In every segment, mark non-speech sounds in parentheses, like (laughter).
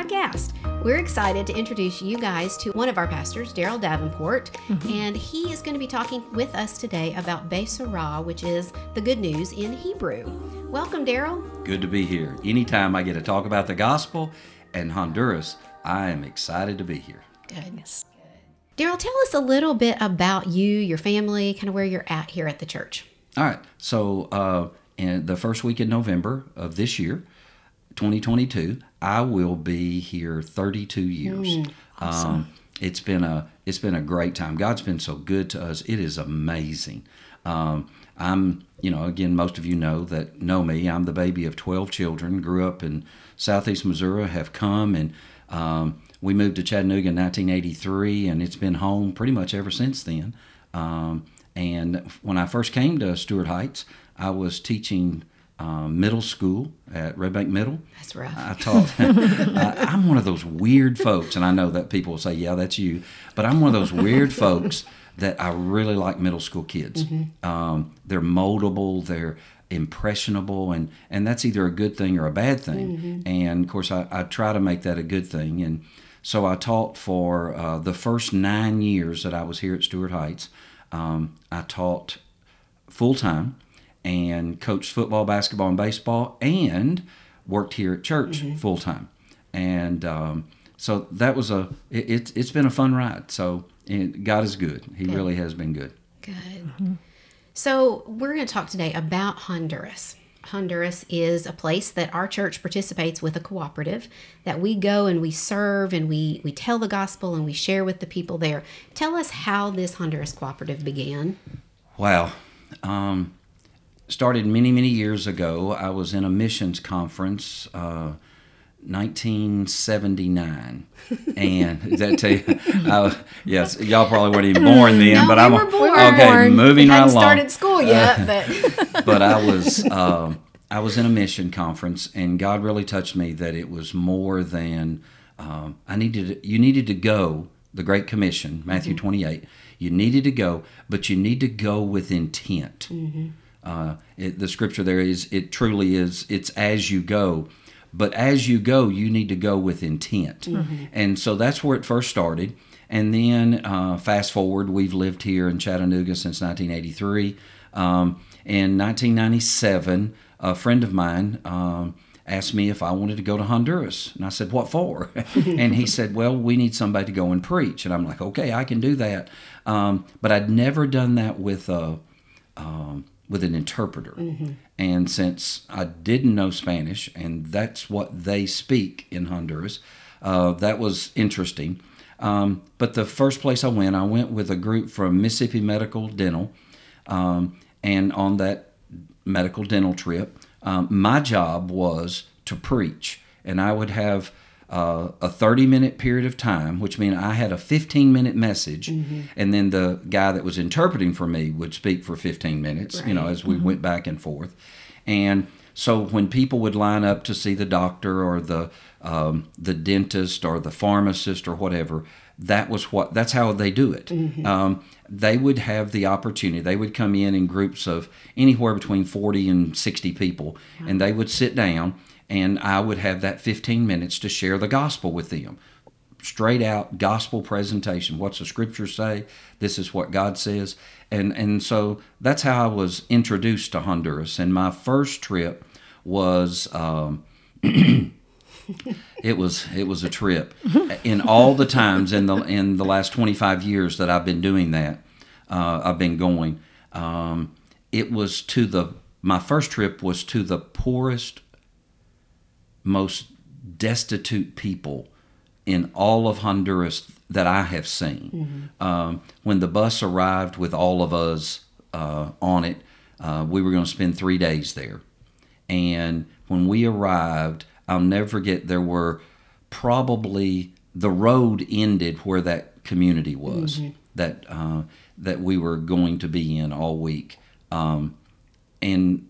podcast. We're excited to introduce you guys to one of our pastors, Daryl Davenport, and he is going to be talking with us today about Besorah, which is the good news in Hebrew. Welcome, Daryl. Good to be here. Anytime I get to talk about the gospel and Honduras, I am excited to be here. Goodness. Daryl, tell us a little bit about you, your family, kind of where you're at here at the church. All right. So, uh, in the first week in November of this year, 2022, I will be here 32 years. um, it's been a it's been a great time. God's been so good to us. It is amazing. Um, I'm you know again most of you know that know me. I'm the baby of 12 children. Grew up in Southeast Missouri. Have come and um, we moved to Chattanooga in 1983, and it's been home pretty much ever since then. Um, and when I first came to Stewart Heights, I was teaching um, middle school at Red Bank Middle. That's rough. I taught. (laughs) I, I'm one of those weird folks, and I know that people will say, "Yeah, that's you," but I'm one of those weird folks that I really like middle school kids. Um, they're moldable. They're impressionable, and and that's either a good thing or a bad thing. And of course, I, I try to make that a good thing. And so I taught for uh, the first nine years that I was here at Stewart Heights. Um, I taught full time and coached football, basketball, and baseball, and worked here at church full time. And um, so that was a it, it's it's been a fun ride. So and God is good. He really has been good. Good. So, we're going to talk today about Honduras. Honduras is a place that our church participates with a cooperative that we go and we serve and we, we tell the gospel and we share with the people there. Tell us how this Honduras cooperative began. Wow. Um, started many, many years ago. I was in a missions conference, uh, 1979. (laughs) and does that tell you? I, yes, y'all probably weren't even born then, No, but we I'm were born. okay. born. Moving right Hadn't along. started school yet, (laughs) but (laughs) but I was um, I was in a mission conference, and God really touched me that it was more than um, I needed. You needed to go. The Great Commission, Matthew 28. You needed to go, but you need to go with intent. Uh, it, the scripture there is it truly is. It's as you go. But as you go, you need to go with intent. And so that's where it first started. And then uh, fast forward, we've lived here in Chattanooga since 1983. Um, in 1997, a friend of mine um, asked me if I wanted to go to Honduras. And I said, What for? (laughs) and he said, Well, we need somebody to go and preach. And I'm like, Okay, I can do that. Um, but I'd never done that with a. With an interpreter. And since I didn't know Spanish, and that's what they speak in Honduras, uh, that was interesting. Um, but the first place I went, I went with a group from Mississippi Medical Dental. Um, and on that medical dental trip, um, my job was to preach. And I would have uh, a 30 minute period of time, which meant I had a 15 minute message, and then the guy that was interpreting for me would speak for 15 minutes, you know, as we went back and forth. And so when people would line up to see the doctor or the um, the dentist or the pharmacist or whatever, that was what that's how they do it. Um, they would have the opportunity. They would come in in groups of anywhere between 40 and 60 people, and they would sit down, and I would have that 15 minutes to share the gospel with them straight out gospel presentation. What's the scripture say? This is what God says. And and so that's how I was introduced to Honduras. And my first trip was um, (clears throat) it was it was a trip. In all the times in the in the last 25 years that I've been doing that, uh, I've been going. Um, it was to the my first trip was to the poorest, most destitute people in all of Honduras that I have seen. Um, when the bus arrived with all of us uh, on it, uh, we were going to spend three days there. And when we arrived, I'll never forget, there were probably the road ended where that community was that uh, that we were going to be in all week. Um, and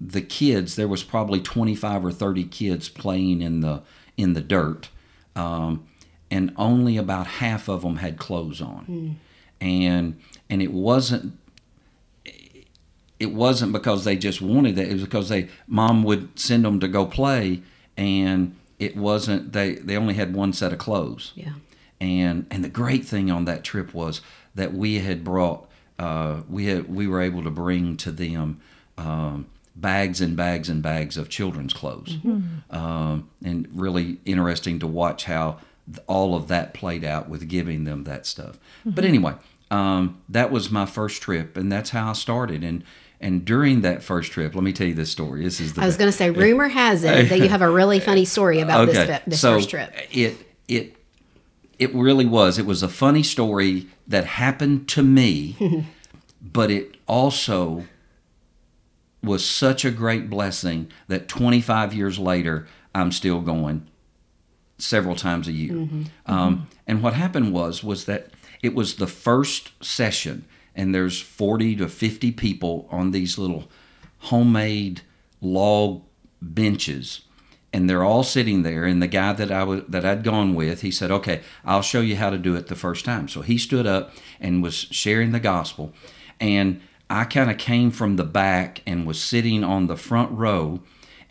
the kids there was probably 25 or 30 kids playing in the in the dirt um, and only about half of them had clothes on. And and it wasn't it wasn't because they just wanted that it was because they mom would send them to go play and it wasn't they they only had one set of clothes. Yeah. and and the great thing on that trip was that we had brought uh, we had we were able to bring to them um, bags and bags and bags of children's clothes. Um, and really interesting to watch how all of that played out with giving them that stuff. But anyway um, that was my first trip and that's how i started. And and during that first trip let me tell you this story. This is the I was going to say, rumor has it that you have a really (laughs) funny story about this this so first trip. It it it really was. It was a funny story that happened to me, (laughs) but it also was such a great blessing that 25 years later I'm still going several times a year. Um, and what happened was was that it was the first session, and there's 40 to 50 people on these little homemade log benches, and they're all sitting there. And the guy that I was that I'd gone with, he said, "Okay, I'll show you how to do it the first time." So he stood up and was sharing the gospel, and I kind of came from the back and was sitting on the front row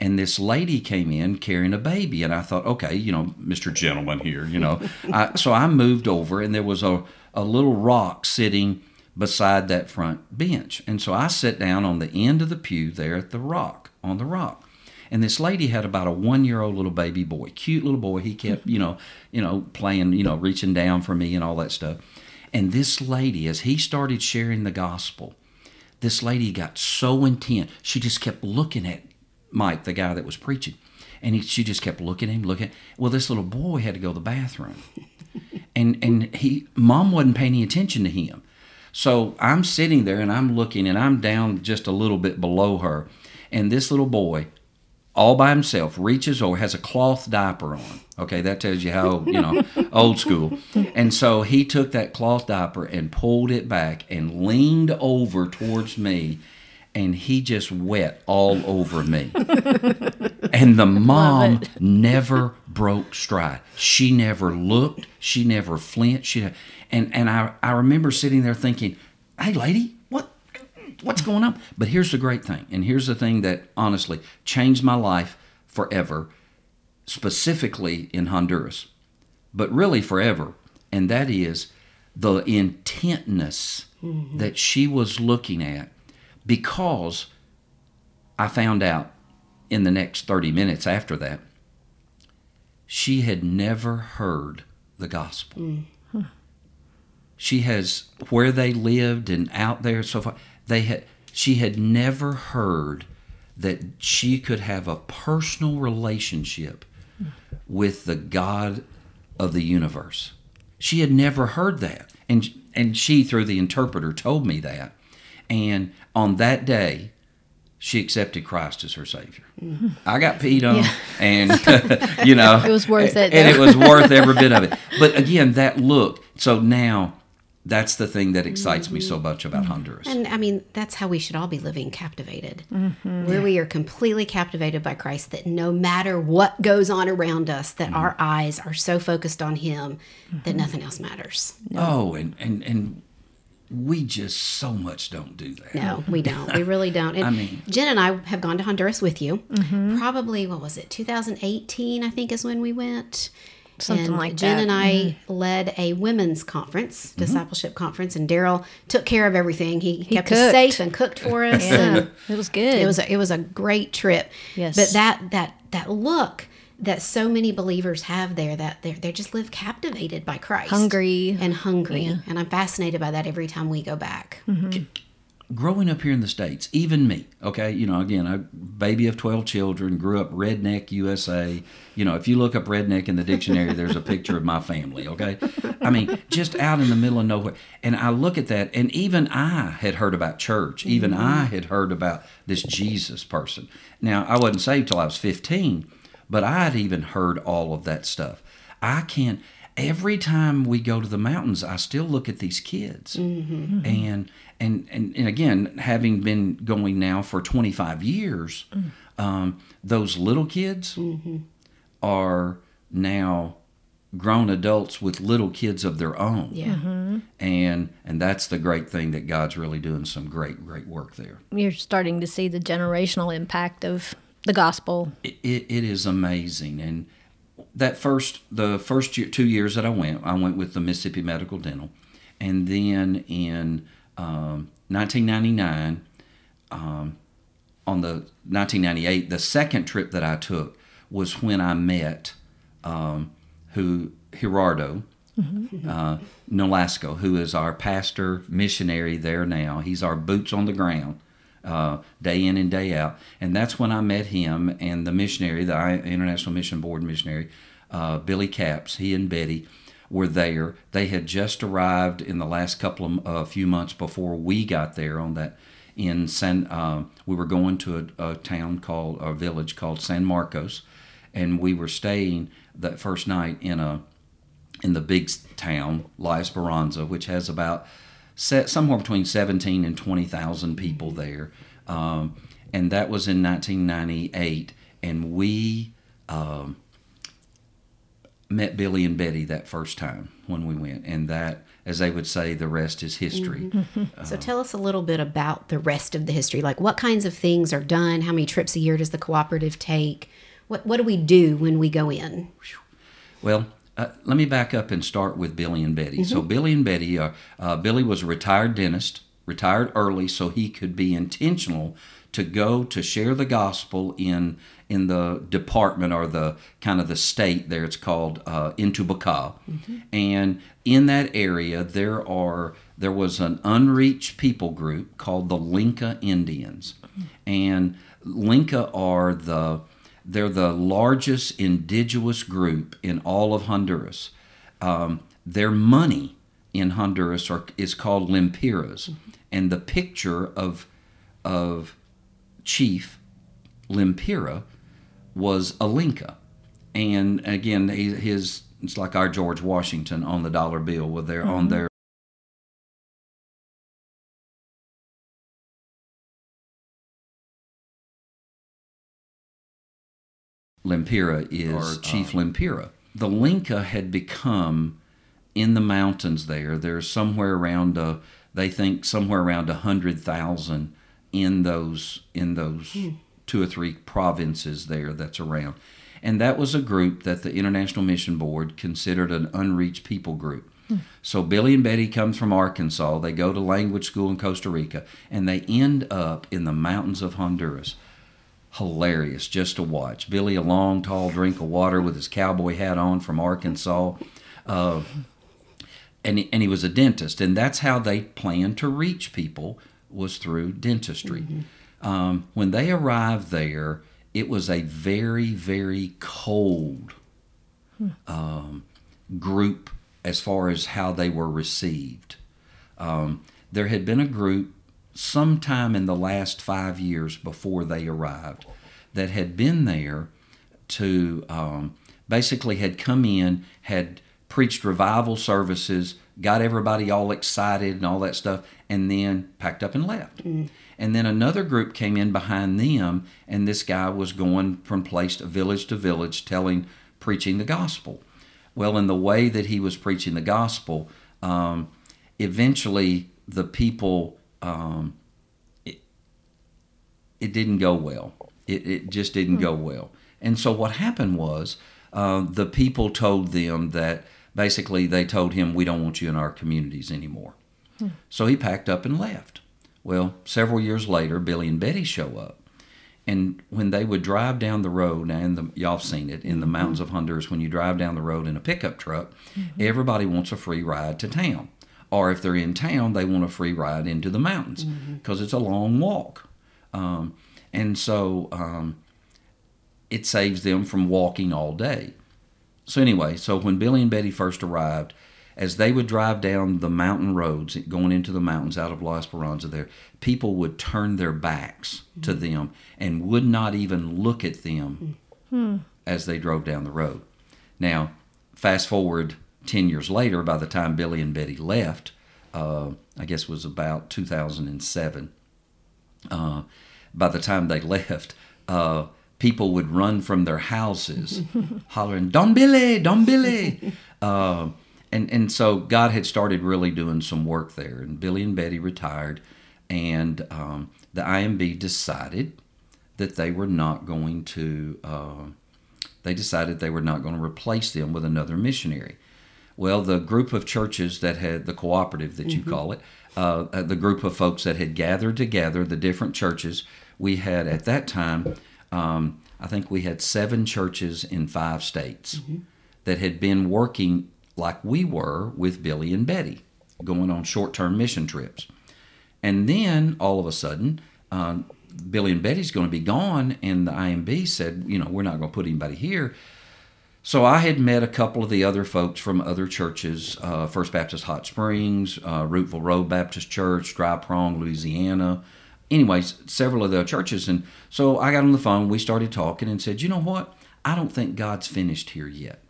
and this lady came in carrying a baby and i thought okay you know mr gentleman here you know. (laughs) I, so i moved over and there was a, a little rock sitting beside that front bench. And so i sat down on the end of the pew there at the rock on the rock. And this lady had about a one year old little baby boy cute little boy. He kept you know you know playing you know reaching down for me and all that stuff. And this lady as he started sharing the gospel this lady got so intent she just kept looking at Mike, the guy that was preaching. And he, she just kept looking at him, looking. Well, this little boy had to go to the bathroom, (laughs) and and he, mom wasn't paying any attention to him. So I'm sitting there and I'm looking, and I'm down just a little bit below her, and this little boy, all by himself, reaches over, has a cloth diaper on. Okay, that tells you how you know (laughs) old school. And so he took that cloth diaper and pulled it back and leaned over towards me and he just wet all over me. (laughs) and the mom never broke stride. She never looked. She never flinched. She and and I I remember sitting there thinking, "Hey, lady, what's going on?" But here's the great thing, and here's the thing that honestly changed my life forever, specifically in Honduras, but really forever, and that is the intentness mm-hmm. that she was looking at because I found out in the next 30 minutes after that, she had never heard the gospel. Mm. She has, where they lived and out there so far, they had, she had never heard that she could have a personal relationship with the God of the universe. She had never heard that. And, and she, through the interpreter, told me that. And on that day, she accepted Christ as her Savior. I got peed on, (laughs) and (laughs) you know, It was worth it, and it was worth every (laughs) bit of it. But again, that look. So now, that's the thing that excites me so much about Honduras. And I mean, that's how we should all be living captivated, Mm-hmm. where we are completely captivated by Christ, that no matter what goes on around us, that our eyes are so focused on Him that nothing else matters. Oh, and and and we just so much don't do that. No, we don't. We really (laughs) don't. And I mean- Jen and I have gone to Honduras with you. Mm-hmm. Probably, what was it, 2018, I think is when we went. Something and like Jen that. and I led a women's conference, Mm-hmm. discipleship conference, and Daryl took care of everything. He, kept us safe and cooked for us. Yeah, it was good. it was a, it was a great trip. Yes. But that that that look that so many believers have there that they they just live captivated by Christ, Hungry. and hungry, and I'm fascinated by that every time we go back. Growing up here in the states, even me, okay, you know, again, a baby of twelve children, grew up redneck USA. You know, if you look up redneck in the dictionary, there's a picture of my family. Okay, I mean, just out in the middle of nowhere, and I look at that, and even I had heard about church. Even mm-hmm. I had heard about this Jesus person. Now, I wasn't saved till I was fifteen, but I had even heard all of that stuff. I can every time we go to the mountains, I still look at these kids, mm-hmm. and and and and again, having been going now for 25 years, mm. um, those little kids mm-hmm. are now grown adults with little kids of their own, Yeah. Mm-hmm. and and that's the great thing that God's really doing some great great work there. You're starting to see the generational impact of the gospel. It, it, it is amazing, and that first the first year, two years that I went, I went with the Mississippi Medical Dental, and then in um, 1999, um, on the 1998, the second trip that I took was when I met um, who Gerardo uh, Nolasco, who is our pastor missionary there now. He's our boots on the ground. Uh, day in and day out, and that's when I met him and the missionary, the International Mission Board missionary, uh, Billy Caps. He and Betty were there. They had just arrived in the last couple of uh, few months before we got there on that in San. Uh, we were going to a, a town called a village called San Marcos, and we were staying that first night in a in the big town La Esperanza, which has about set somewhere between seventeen and twenty thousand people there, um, and that was in 1998, and we. Um, met Billy and Betty that first time when we went, and that, as they would say, the rest is history. (laughs) So tell us a little bit about the rest of the history. Like what kinds of things are done? How many trips a year does the cooperative take? What what do we do when we go in? Well, uh, let me back up and start with Billy and Betty. So Billy and Betty are uh, Billy was a retired dentist, retired early so he could be intentional to go to share the gospel in in the department or the kind of the state there. It's called uh, Intibucá, and in that area there are there was an unreached people group called the Lenca Indians, and Lenca are the they're the largest indigenous group in all of Honduras. Um, their money in Honduras are, is called lempiras, and the picture of of Chief Lempira was a Lenca, and again his it's like our George Washington on the dollar bill with their on their Lempira is Chief Lempira. The Lenca had become in the mountains there. There's somewhere around a, they think somewhere around a hundred thousand in those in those hmm. two or three provinces there that's around. And that was a group that the International Mission Board considered an unreached people group. Hmm. So Billy and Betty comes from Arkansas. They go to language school in Costa Rica, and they end up in the mountains of Honduras hilarious just to watch. Billy, a long, tall drink of water with his cowboy hat on from Arkansas. Uh, and, he, and he was a dentist, and that's how they planned to reach people was through dentistry. Um, when they arrived there, it was a very, very cold um, group as far as how they were received. Um, there had been a group sometime in the last five years before they arrived that had been there to um, basically had come in, had preached revival services, got everybody all excited and all that stuff, and then packed up and left. And then another group came in behind them, and this guy was going from place to village to village telling, preaching the gospel. Well, in the way that he was preaching the gospel, um, eventually the people um, it, it didn't go well. It, it just didn't go well. And so what happened was uh, the people told them that basically they told him, We don't want you in our communities anymore. So he packed up and left. Well, several years later, Billy and Betty show up. And when they would drive down the road, and the, y'all have seen it in the mountains of Honduras, when you drive down the road in a pickup truck, everybody wants a free ride to town. Or if they're in town, they want a free ride into the mountains because it's a long walk. Um, and so um, it saves them from walking all day. So, anyway, so when Billy and Betty first arrived, as they would drive down the mountain roads going into the mountains out of La Esperanza there, people would turn their backs to them and would not even look at them as they drove down the road. Now, fast forward 10 years later, by the time Billy and Betty left, uh, I guess it was about 2007, uh, by the time they (laughs) left, uh, people would run from their houses (laughs) hollering, Don Billy, Don Billy. uh, and, and so God had started really doing some work there. And Billy and Betty retired, and um, the IMB decided that they were not going to uh, they decided they were not going to replace them with another missionary. Well, the group of churches that had the cooperative that you call it, uh, uh, the group of folks that had gathered together, the different churches, we had at that time, um, I think we had seven churches in five states that had been working like we were with Billy and Betty, going on short term mission trips. And then all of a sudden, uh, Billy and Betty's going to be gone, and the IMB said, you know, we're not going to put anybody here. So I had met a couple of the other folks from other churches, uh, First Baptist Hot Springs, uh, Rootville Road Baptist Church, Dry Prong, Louisiana. Anyways, several of the churches. And so I got on the phone, we started talking and said, you know what? I don't think God's finished here yet.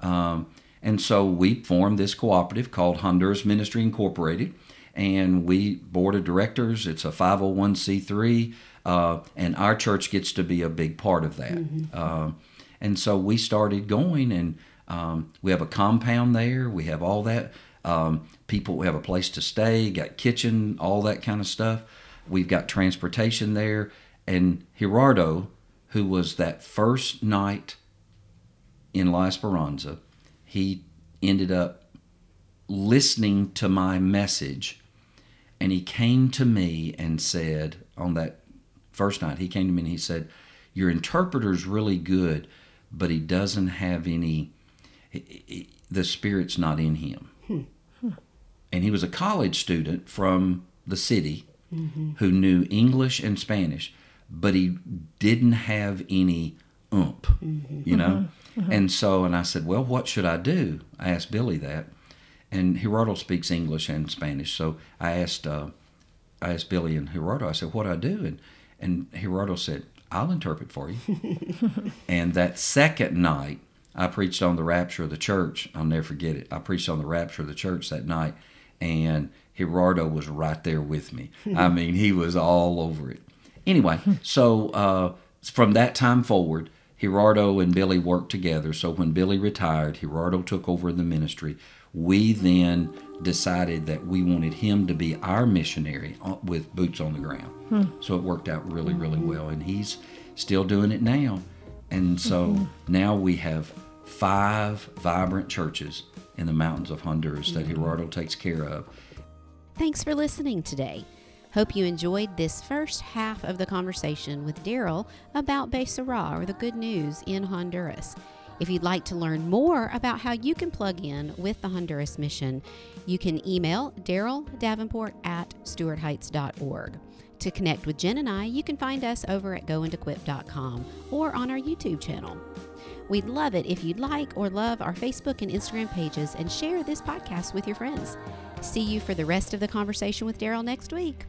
Um, and so we formed this cooperative called Honduras Ministry Incorporated. And we, board of directors, it's a 501c3, uh, and our church gets to be a big part of that. Um, and so we started going, and um, we have a compound there. We have all that. Um, people have a place to stay, got kitchen, all that kind of stuff. We've got transportation there. And Gerardo, who was that first night in La Esperanza, he ended up listening to my message and he came to me and said on that first night he came to me and he said your interpreter's really good but he doesn't have any he- he- the spirit's not in him. Hmm. And he was a college student from the city mm-hmm. who knew english and spanish but he didn't have any oomph mm-hmm. you know? Uh-huh. Uh-huh. And so and i said well what should i do? I asked billy that. And Gerardo speaks English and Spanish. So I asked, uh, I asked Billy and Gerardo. I said, "What do I do?" And and Gerardo said, "I'll interpret for you." (laughs) and that second night, I preached on the rapture of the church. I'll never forget it. I preached on the rapture of the church that night, and Gerardo was right there with me. (laughs) I mean, he was all over it. Anyway, so uh, from that time forward, Gerardo and Billy worked together. So when Billy retired, Gerardo took over the ministry. We then decided that we wanted him to be our missionary uh, with boots on the ground. Hmm. So it worked out really, really mm-hmm. well. And he's still doing it now. And so mm-hmm. now we have five vibrant churches in the mountains of Honduras that Gerardo takes care of. Thanks for listening today. Hope you enjoyed this first half of the conversation with Daryl about Besorah or the good news in Honduras. If you'd like to learn more about how you can plug in with the Honduras mission, you can email Daryl Davenport at stewartheights.org. To connect with Jen and I, you can find us over at goandequip.com or on our YouTube channel. We'd love it if you'd like or love our Facebook and Instagram pages and share this podcast with your friends. See you for the rest of the conversation with Daryl next week.